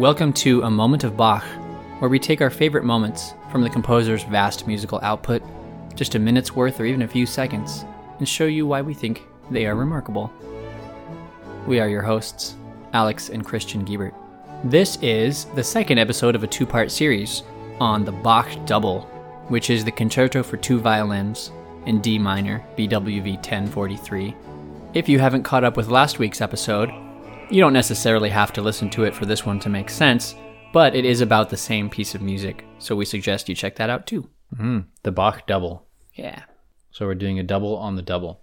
Welcome to A Moment of Bach, where we take our favorite moments from the composer's vast musical output, just a minute's worth or even a few seconds, and show you why we think they are remarkable. We are your hosts, Alex and Christian Giebert. This is the second episode of a two part series on the Bach Double, which is the concerto for two violins in D minor, BWV 1043. If you haven't caught up with last week's episode, you don't necessarily have to listen to it for this one to make sense, but it is about the same piece of music, so we suggest you check that out too. Mm, the Bach double. Yeah. So we're doing a double on the double.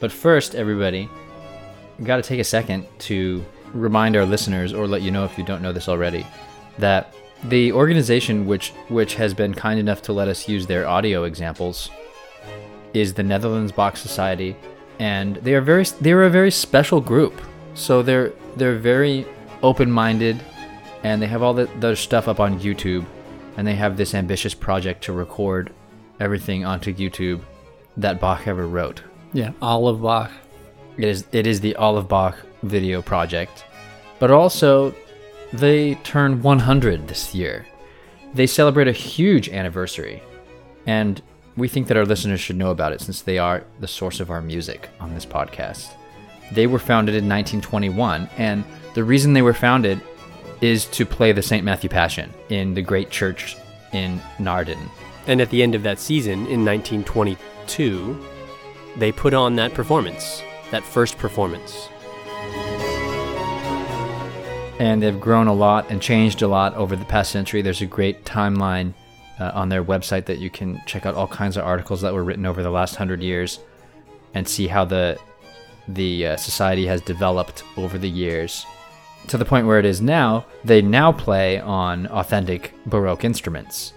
But first, everybody, we got to take a second to remind our listeners, or let you know if you don't know this already, that the organization which which has been kind enough to let us use their audio examples is the Netherlands Bach Society, and they are very they are a very special group. So they're they're very open-minded, and they have all the, their stuff up on YouTube, and they have this ambitious project to record everything onto YouTube that Bach ever wrote. Yeah, all of Bach. It is it is the All of Bach video project, but also they turn 100 this year. They celebrate a huge anniversary, and we think that our listeners should know about it since they are the source of our music on this podcast. They were founded in 1921, and the reason they were founded is to play the St. Matthew Passion in the great church in Naarden. And at the end of that season in 1922, they put on that performance, that first performance. And they've grown a lot and changed a lot over the past century. There's a great timeline uh, on their website that you can check out all kinds of articles that were written over the last hundred years and see how the the uh, society has developed over the years to the point where it is now. They now play on authentic Baroque instruments,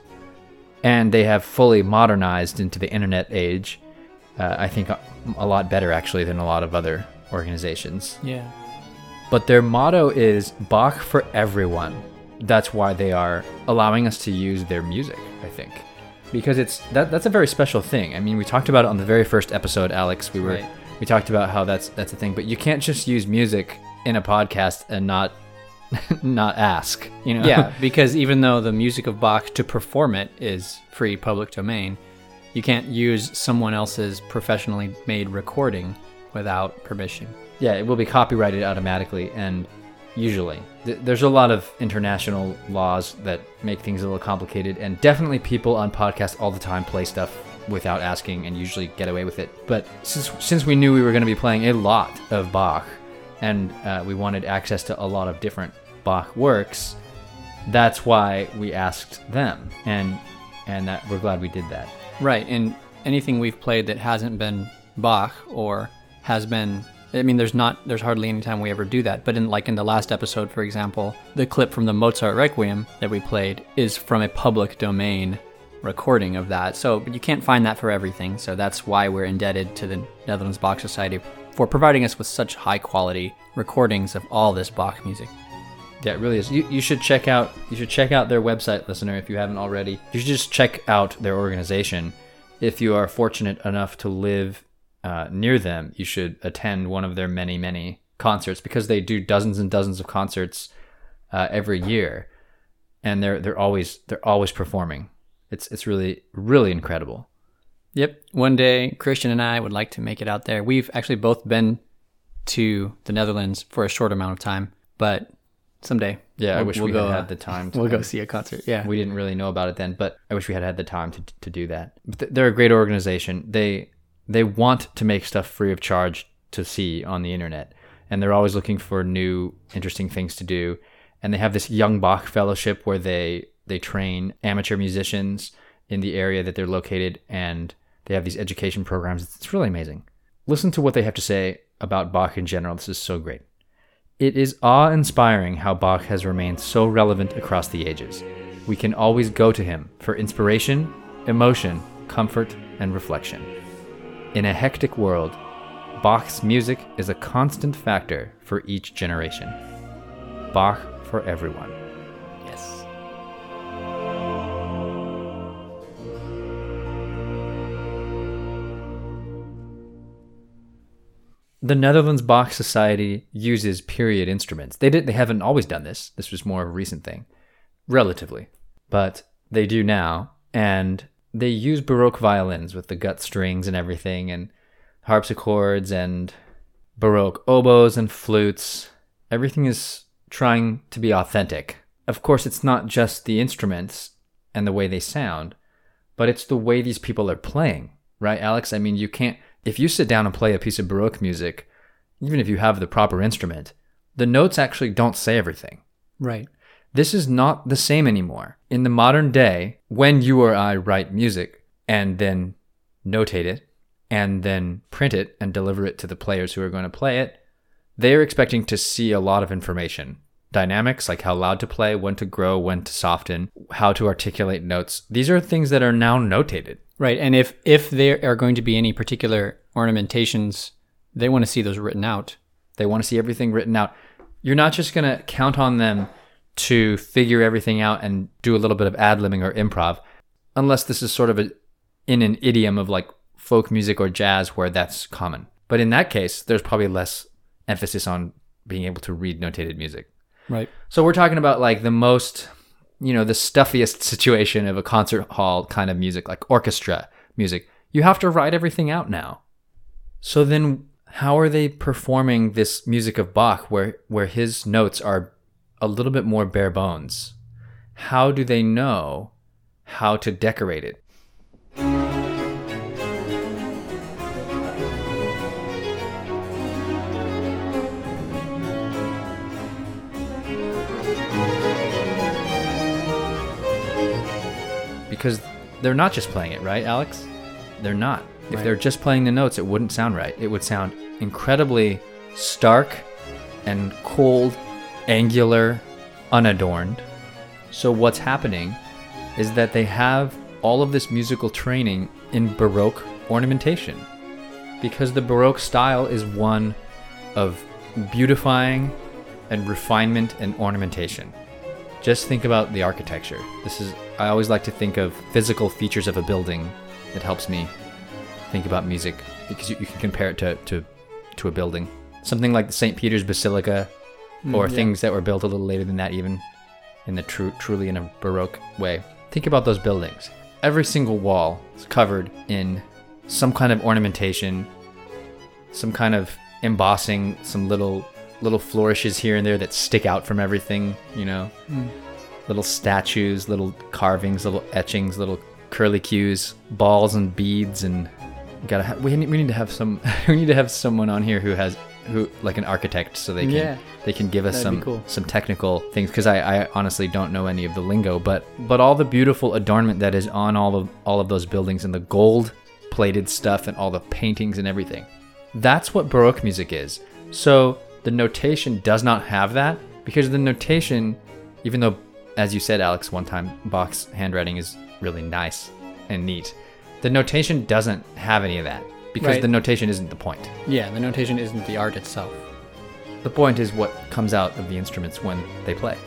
and they have fully modernized into the internet age. Uh, I think a, a lot better actually than a lot of other organizations. Yeah. But their motto is Bach for everyone. That's why they are allowing us to use their music, I think. Because it's that that's a very special thing. I mean, we talked about it on the very first episode, Alex. We were Right. we talked about how that's that's a thing, but you can't just use music in a podcast and not not ask, you know. Yeah, because even though the music of Bach to perform it is free public domain, you can't use someone else's professionally made recording without permission. Yeah, it will be copyrighted automatically and usually. Th- there's a lot of international laws that make things a little complicated and definitely people on podcasts all the time play stuff without asking and usually get away with it. But since since we knew we were going to be playing a lot of bach and uh, we wanted access to a lot of different bach works that's why we asked them and and that we're glad we did that. Right, and anything we've played that hasn't been Bach or has been I mean there's not there's hardly any time we ever do that, but in like in the last episode for example, the clip from the Mozart Requiem that we played is from a public domain recording of that. So but you can't find that for everything, so that's why we're indebted to the Netherlands Bach Society for providing us with such high quality recordings of all this Bach music. Yeah, it really is. You, you should check out you should check out their website, listener, if you haven't already. You should just check out their organization. If you are fortunate enough to live uh, near them, you should attend one of their many many concerts because they do dozens and dozens of concerts uh, every year, and they're they're always they're always performing. It's it's really really incredible. Yep. One day, Christian and I would like to make it out there. We've actually both been to the Netherlands for a short amount of time, but someday. Yeah, I we'll- wish we'll we go, had uh, had the time. To We'll go see a concert. Yeah. we didn't really know about it then, but I wish we had had the time to, to do that. But they're a great organization. They they want to make stuff free of charge to see on the internet, and they're always looking for new interesting things to do. And they have this Young Bach Fellowship where they they train amateur musicians in the area that they're located, and they have these education programs. It's, really amazing. Listen to what they have to say about Bach in general. This is so great. It is awe inspiring how Bach has remained so relevant across the ages. We can always go to him for inspiration, emotion, comfort, and reflection. In a hectic world, Bach's music is a constant factor for each generation. Bach for everyone. Yes. The Netherlands Bach Society uses period instruments. They did they haven't always done this. This was more of a recent thing, relatively. But they do now, and they use baroque violins with the gut strings and everything and harpsichords and baroque oboes and flutes. Everything is trying to be authentic. Of course, it's not just the instruments and the way they sound, but it's the way these people are playing, right, Alex? I mean, you can't, if you sit down and play a piece of Baroque music, even if you have the proper instrument, the notes actually don't say everything. Right. This is not the same anymore. In the modern day, when you or I write music and then notate it and then print it and deliver it to the players who are going to play it, they are expecting to see a lot of information. Dynamics, like how loud to play, when to grow, when to soften, how to articulate notes. These are things that are now notated. Right. And if if there are going to be any particular ornamentations, they want to see those written out. They want to see everything written out. You're not just going to count on them to figure everything out and do a little bit of ad libbing or improv, unless this is sort of a, in an idiom of like folk music or jazz where that's common. But in that case, there's probably less emphasis on being able to read notated music. Right. So we're talking about like the most, you know, the stuffiest situation of a concert hall kind of music, like orchestra music. You have to write everything out now. So then how are they performing this music of Bach where where his notes are a little bit more bare bones? How do they know how to decorate it? because they're not just playing it, right, Alex? They're not. If Right. they're just playing the notes, it wouldn't sound right. It would sound incredibly stark and cold, angular, unadorned. So, what's happening is that they have all of this musical training in Baroque ornamentation because the Baroque style is one of beautifying and refinement and ornamentation. Just think about the architecture. This is I always like to think of physical features of a building. It helps me think about music because you, you can compare it to, to to a building. Something like the St. Peter's Basilica or hmm. yeah. things that were built a little later than that even in the true truly in a baroque way. Think about those buildings. Every single wall is covered in some kind of ornamentation, some kind of embossing, some little little flourishes here and there that stick out from everything, you know. Hmm. Little statues, little carvings, little etchings, little curly cues, balls and beads and gotta ha- we we need to have some we need to have someone on here who has who like an architect so they can Yeah. they can give us some cool. some technical things because I, I honestly don't know any of the lingo but but all the beautiful adornment that is on all of all of those buildings and the gold plated stuff and all the paintings and everything that's what baroque music is so the notation does not have that because the notation even though as you said alex one time bach's handwriting is really nice and neat the notation doesn't have any of that because Right. the notation isn't the point Yeah, the notation isn't the art itself. the point is what comes out of the instruments when they play.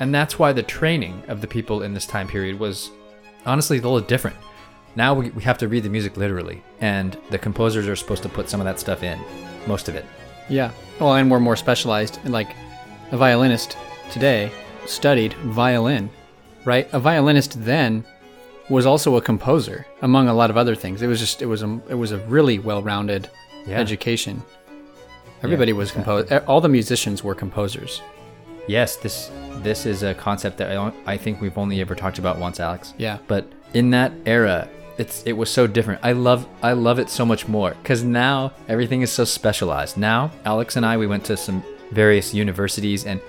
And that's why the training of the people in this time period was honestly a little different. Now we, we have to read the music literally, and the composers are supposed to put some of that stuff in, most of it. Yeah. Well, and we're more specialized. Like a violinist today studied violin, right? A violinist then was also a composer, among a lot of other things. It was just it was a it was a really well-rounded Yeah. education. Everybody was composed. All the musicians were composers. Yes, this this is a concept that I, I think we've only ever talked about once, Alex. Yeah. But in that era, it's it was so different. I love I love it so much more because now everything is so specialized. Now Alex and I we went to some various universities and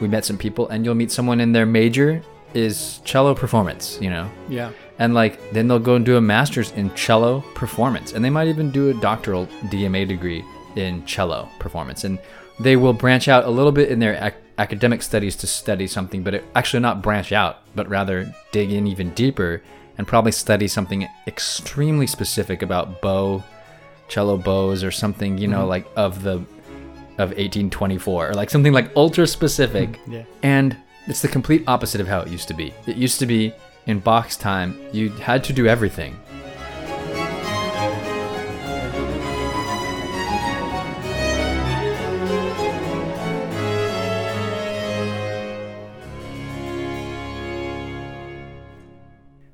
we met some people, and you'll meet someone in their major is cello performance, you know, Yeah. and like then they'll go and do a master's in cello performance, and they might even do a doctoral DMA degree in cello performance, and they will branch out a little bit in their ac- academic studies to study something, but it, actually not branch out, but rather dig in even deeper and probably study something extremely specific about bow, cello bows, or something you know mm-hmm. like of the of 1824 or like something like ultra specific mm, Yeah. and it's the complete opposite of how it used to be. It used to be in Bach's time, you had to do everything.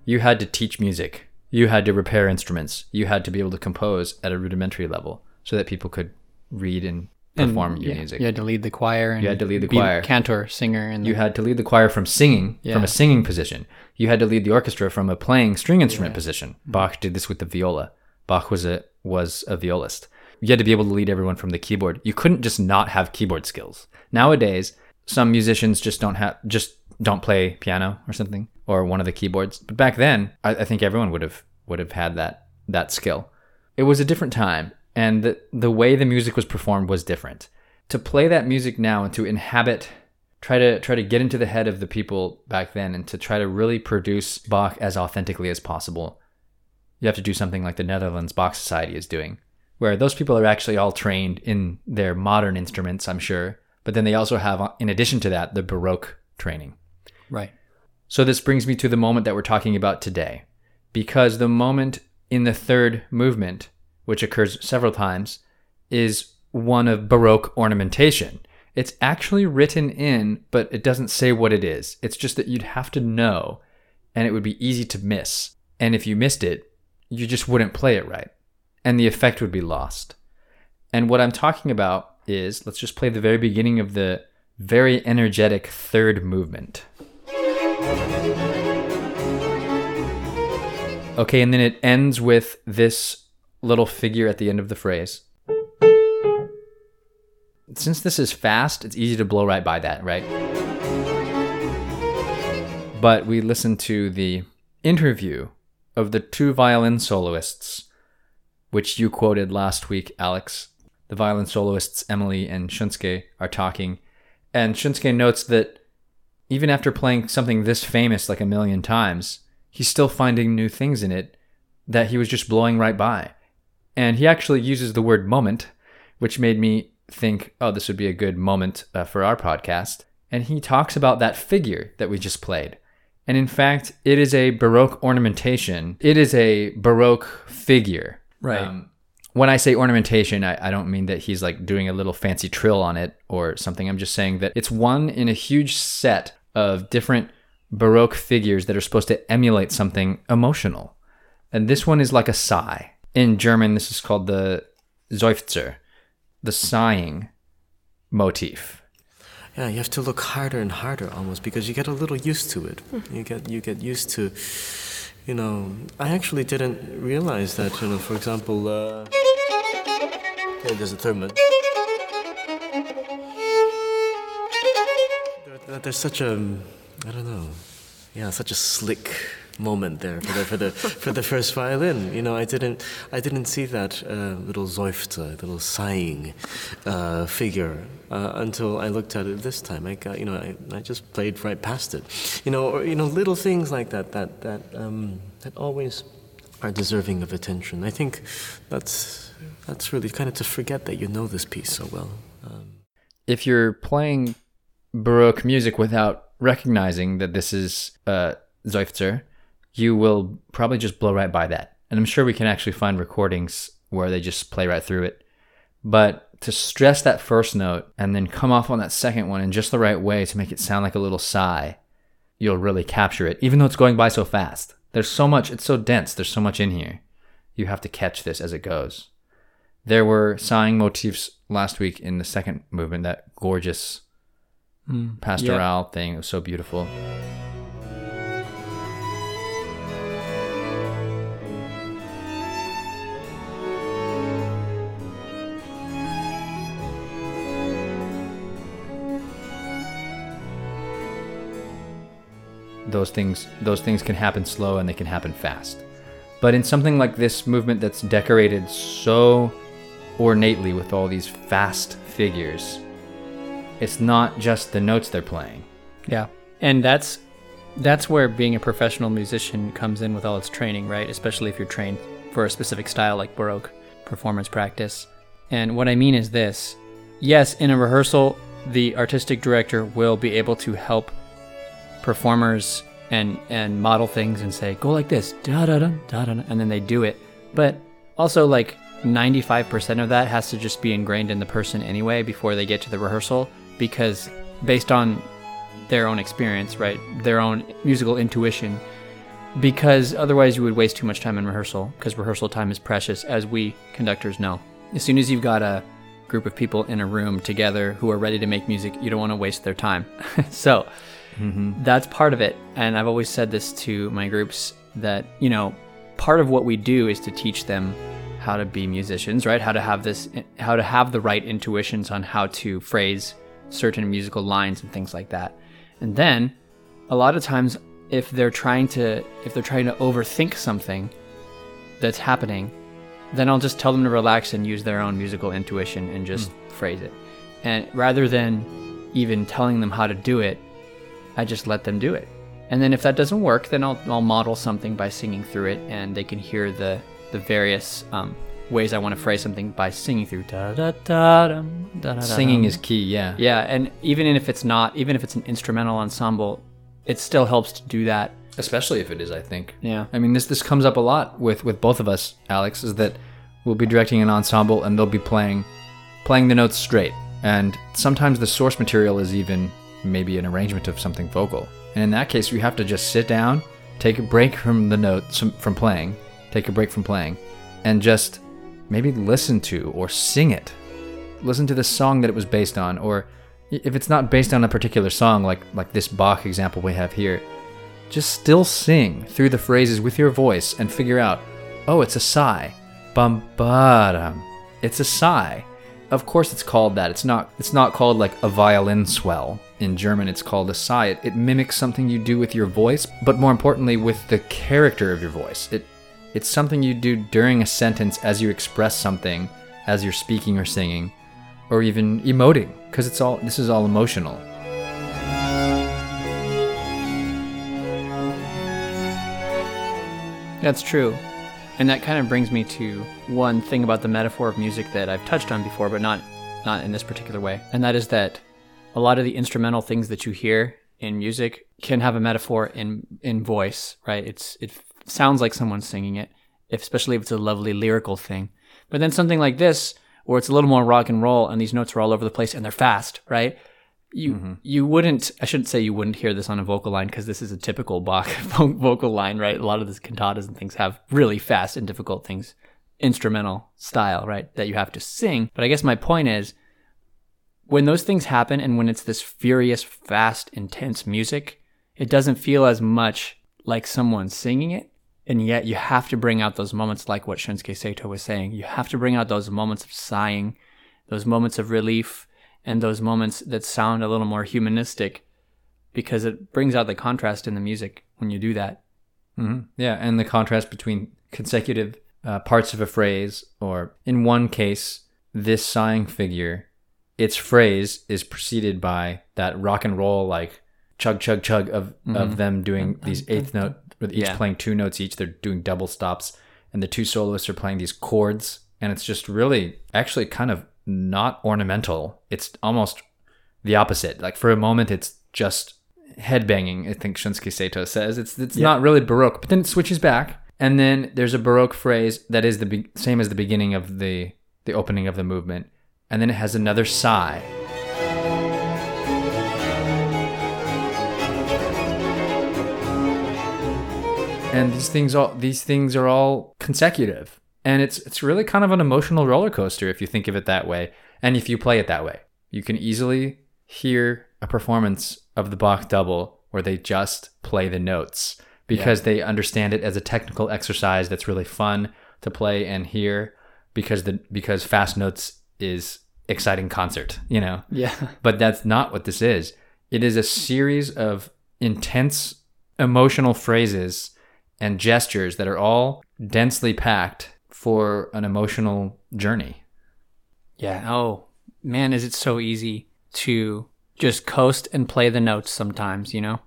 You had to teach music. You had to repair instruments. You had to be able to compose at a rudimentary level so that people could read and And, your yeah, music. You had to lead the choir. And You had to lead the be choir. cantor, singer, and You had to lead the choir from singing, from a singing position. You had to lead the orchestra from a playing string instrument position. Mm-hmm. Bach did this with the viola. Bach was a was a violist. You had to be able to lead everyone from the keyboard. You couldn't just not have keyboard skills. Nowadays, some musicians just don't have just don't play piano or something or one of the keyboards. But back then, I, I think everyone would have would have had that that skill. It was a different time, and the the way the music was performed was different. To play that music now and to inhabit try to try to get into the head of the people back then and to try to really produce Bach as authentically as possible. You have to do something like the Netherlands Bach Society is doing, where those people are actually all trained in their modern instruments, I'm sure, but then they also have in addition to that the baroque training. right. So this brings me to the moment that we're talking about today, because the moment in the third movement, which occurs several times, is one of Baroque ornamentation. It's actually written in, but it doesn't say what it is. It's just that you'd have to know, and it would be easy to miss. And if you missed it, you just wouldn't play it right, and the effect would be lost. And what I'm talking about is let's just play the very beginning of the very energetic third movement. Okay, and then it ends with this little figure at the end of the phrase. Since this is fast, it's easy to blow right by that, right? But we listened to the interview of the two violin soloists, which you quoted last week, Alex. The violin soloists Emily and Shunske are talking, and Shunske notes that even after playing something this famous like a million times, he's still finding new things in it that he was just blowing right by. And he actually uses the word moment, which made me think, oh, this would be a good moment uh, for our podcast. And he talks about that figure that we just played. And in fact, it is a Baroque ornamentation, it is a Baroque figure. Right. Um, when I say ornamentation, I, I don't mean that he's like doing a little fancy trill on it or something. I'm just saying that it's one in a huge set of different Baroque figures that are supposed to emulate something emotional. And this one is like a sigh. In German, this is called the Seufzer, the sighing motif. Yeah, you have to look harder and harder almost because you get a little used to it. You get you get used to, you know. I actually didn't realize that. You know, for example, uh, okay, there's a third one. There- There's such a, I don't know, yeah, such a slick moment there for the for the for the first violin. You know, I didn't I didn't see that uh, little seufzer, little sighing uh, figure uh, until I looked at it this time. I got you know I, I just played right past it. You know, or you know little things like that that that um, that always are deserving of attention. I think that's that's really kind of to forget that you know this piece so well. Um, If you're playing Baroque music without recognizing that this is uh, Seufzer, you will probably just blow right by that. And I'm sure we can actually find recordings where they just play right through it. But to stress that first note and then come off on that second one in just the right way to make it sound like a little sigh, you'll really capture it, even though it's going by so fast. There's so much, it's so dense, there's so much in here. You have to catch this as it goes. There were sighing motifs last week in the second movement, that gorgeous hmm. pastoral thing. It was so beautiful. Those things those things can happen slow and they can happen fast. But in something like this movement that's decorated so ornately with all these fast figures, it's not just the notes they're playing. Yeah. And that's that's where being a professional musician comes in with all its training, right? Especially if you're trained for a specific style like baroque performance practice. And what I mean is this. Yes, in a rehearsal, the artistic director will be able to help performers and and model things and say go like this. Da da da da da and then they do it. But also like 95% of that has to just be ingrained in the person anyway before they get to the rehearsal because based on their own experience right their own musical intuition because otherwise you would waste too much time in rehearsal because rehearsal time is precious as we conductors know. As soon as you've got a group of people in a room together who are ready to make music you don't want to waste their time. So Mm-hmm. that's part of it. And i've always said this to my groups that you know part of what we do is to teach them how to be musicians right? How to have this how to have the right intuitions on how to phrase certain musical lines and things like that. And then a lot of times if they're trying to if they're trying to overthink something that's happening then i'll just tell them to relax and use their own musical intuition and just mm. phrase it. And rather than even telling them how to do it i just let them do it and then if that doesn't work then i'll, I'll model something by singing through it and they can hear the the various um, ways i want to phrase something by singing through da da da dum, da da da Singing dum. is key, yeah. Yeah, and even if it's not, even if it's an instrumental ensemble, it still helps to do that. Especially if it is, I think. Yeah. I mean, this this comes up a lot with with both of us, Alex, is that we'll be directing an ensemble and they'll be playing playing the notes straight. And sometimes the source material is even maybe an arrangement of something vocal. And in that case, we have to just sit down, take a break from the notes from playing, take a break from playing, and just maybe listen to or sing it. Listen to the song that it was based on, or if it's not based on a particular song, like like this Bach example we have here, just still sing through the phrases with your voice and figure out, oh, it's a sigh. Bum ba It's a sigh. Of course it's called that. It's not it's not called like a violin swell. In German it's called a sigh. It, it mimics something you do with your voice, but more importantly with the character of your voice. It it's something you do during a sentence as you express something, as you're speaking or singing, or even emoting, because it's all this is all emotional. That's true. And that kind of brings me to one thing about the metaphor of music that I've touched on before, but not not in this particular way. And that is that a lot of the instrumental things that you hear in music can have a metaphor in in voice, right? It's it sounds like someone's singing it, if, especially if it's a lovely lyrical thing. But then something like this, where it's a little more rock and roll, and these notes are all over the place and they're fast, right? You mm-hmm. you wouldn't I shouldn't say you wouldn't hear this on a vocal line because this is a typical Bach vocal line, right? A lot of the cantatas and things have really fast and difficult things, instrumental style, right? That you have to sing. But I guess my point is when those things happen and when it's this furious, fast, intense music, it doesn't feel as much like someone singing it. And yet you have to bring out those moments like what Shunske Sato was saying. You have to bring out those moments of sighing, those moments of relief, and those moments that sound a little more humanistic because it brings out the contrast in the music when you do that. hmm Yeah, and the contrast between consecutive uh, parts of a phrase, or in one case, this sighing figure, its phrase is preceded by that rock and roll like chug chug chug of of mm-hmm. them doing mm-hmm. these eighth mm-hmm. note, with each Yeah. playing two notes each. They're doing double stops, and the two soloists are playing these chords, and it's just really actually kind of not ornamental. It's almost the opposite. Like for a moment, it's just headbanging. I think Shunske Sato says it's it's not really baroque, but then it switches back, and then there's a baroque phrase that is the be- same as the beginning of the the opening of the movement, and then it has another sigh. And these things all these things are all consecutive, and it's it's really kind of an emotional roller coaster if you think of it that way, and if you play it that way, you can easily hear a performance of the Bach double where they just play the notes because they understand it as a technical exercise that's really fun to play and hear because the because fast notes is exciting concert, you know. Yeah. But that's not what this is. It is a series of intense emotional phrases and gestures that are all densely packed for an emotional journey. Yeah. Oh, man, is it so easy to just coast and play the notes sometimes, you know?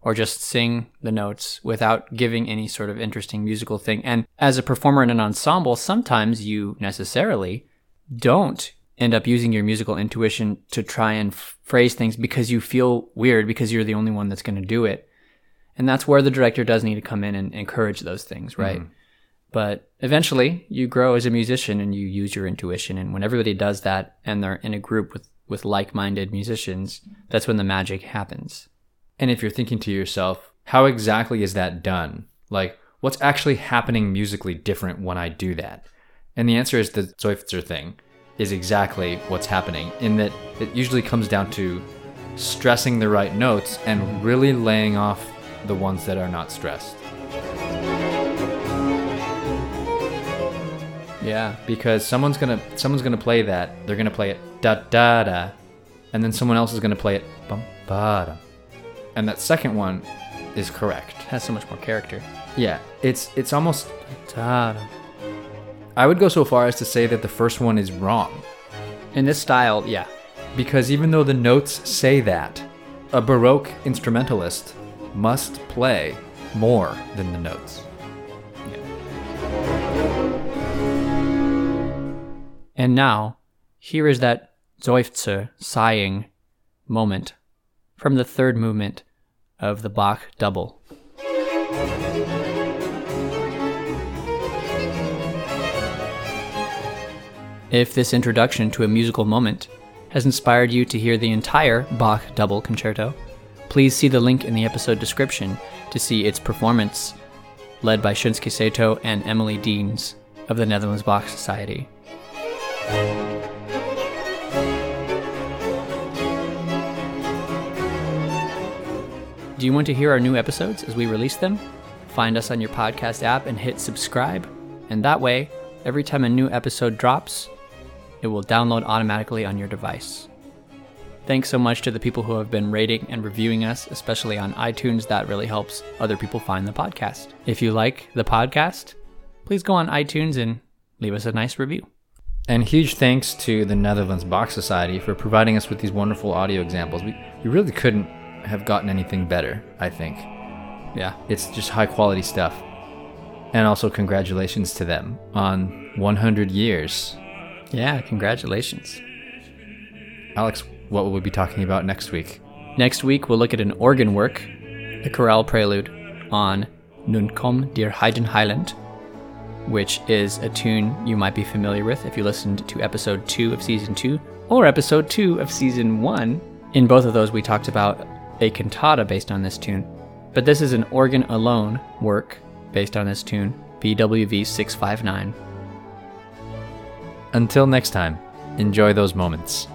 Or just sing the notes without giving any sort of interesting musical thing. And as a performer in an ensemble, sometimes you necessarily don't end up using your musical intuition to try and f- phrase things because you feel weird because you're the only one that's going to do it. And that's where the director does need to come in and encourage those things, right? Mm-hmm. But eventually, you grow as a musician and you use your intuition. And when everybody does that and they're in a group with, with like minded musicians, that's when the magic happens. And if you're thinking to yourself, how exactly is that done? Like, what's actually happening musically different when I do that? And the answer is the Seufzer thing is exactly what's happening, in that it usually comes down to stressing the right notes and really laying off the ones that are not stressed. Yeah. Because someone's gonna someone's gonna play that, they're gonna play it da da da, and then someone else is gonna play it bum ba da. And that second one is correct. Has so much more character. Yeah, it's it's almost I would go so far as to say that the first one is wrong. In this style, yeah. Because even though the notes say that, a Baroque instrumentalist must play more than the notes. And now, here is that Seufzer, sighing moment from the third movement of the Bach double. If this introduction to a musical moment has inspired you to hear the entire Bach double concerto, please see the link in the episode description to see its performance, led by Shunske Sato and Emily Deans of the Netherlands Bach Society. Do you want to hear our new episodes as we release them? Find us on your podcast app and hit subscribe, and that way, every time a new episode drops, it will download automatically on your device. Thanks so much to the people who have been rating and reviewing us, especially on iTunes. That really helps other people find the podcast. If you like the podcast, please go on iTunes and leave us a nice review. And huge thanks to the Netherlands Bach Society for providing us with these wonderful audio examples. We, we really couldn't have gotten anything better, I think. Yeah. It's just high quality stuff. And also, congratulations to them on 100 years. Yeah, congratulations. Alex, what will we be talking about next week? Next week, we'll look at an organ work, the chorale prelude on Nun komm der Heiden Heiland, which is a tune you might be familiar with if you listened to episode 2 of season 2 or episode 2 of season 1. In both of those, we talked about a cantata based on this tune, but this is an organ alone work based on this tune, BWV 659. Until next time, enjoy those moments.